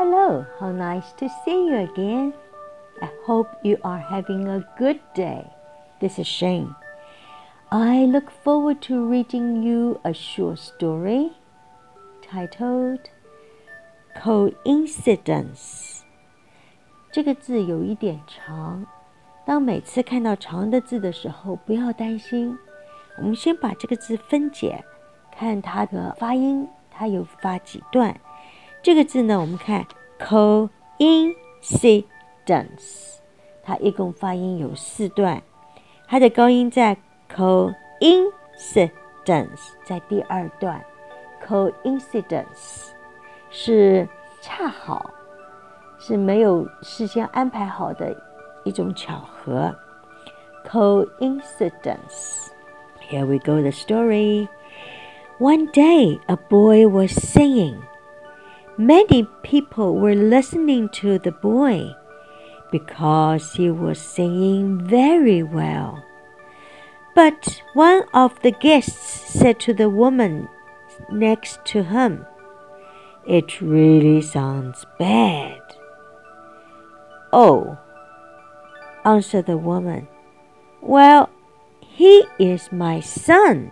Hello, how nice to see you again. I hope you are having a good day. This is Shane. I look forward to reading you a short story titled Coincidence. 这个字有一点长，当每次看到长的字的时候，不要担心。我们先把这个字分解，看它的发音，它有发几段。 这个字呢，我们看 coincidence，它一共发音有四段，它的高音在 coincidence，在第二段，coincidence 是恰好，是没有事先安排好的一种巧合，coincidence。Here we go, the story. One day, a boy was singing. Many people were listening to the boy because he was singing very well. But one of the guests said to the woman next to him, It really sounds bad. Oh, answered the woman. Well, he is my son.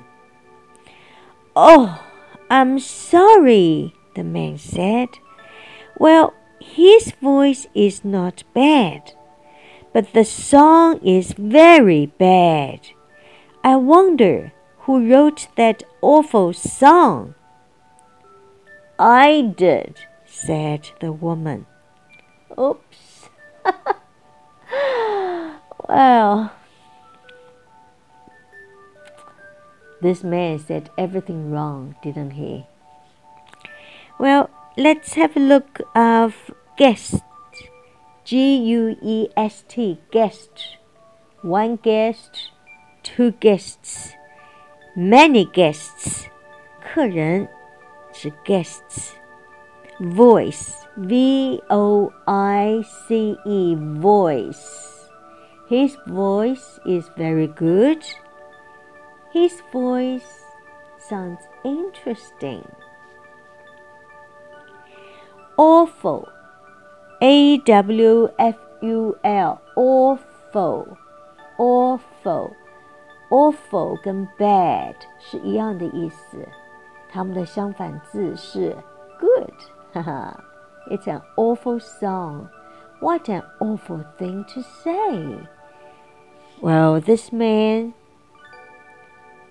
Oh, I'm sorry, the man said. Well, his voice is not bad, but the song is very bad. I wonder who wrote that awful song. I did, said the woman. Oops. well, this man said everything wrong, didn't he? Well, let's have a look of guest. G U E S T guest. One guest two guests, many guests，客人是 guests。Voice, V O I C E, voice. His voice is very good. His voice sounds interesting. Awful, A W F U L, awful, awful. awful 跟 bad 是一样的意思，它们的相反字是 good。哈哈，It's an awful song. What an awful thing to say. Well, this man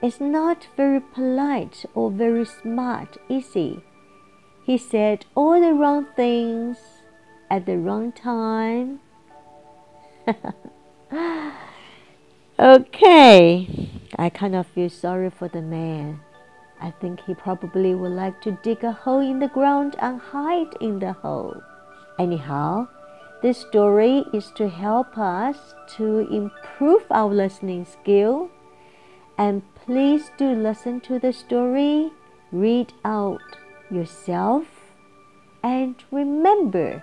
is not very polite or very smart, is he? He said all the wrong things at the wrong time. Okay, I kind of feel sorry for the man. I think he probably would like to dig a hole in the ground and hide in the hole. Anyhow, this story is to help us to improve our listening skill. And please do listen to the story, read out yourself, and remember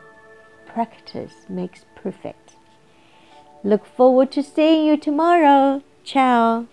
practice makes perfect. Look forward to seeing you tomorrow. Ciao.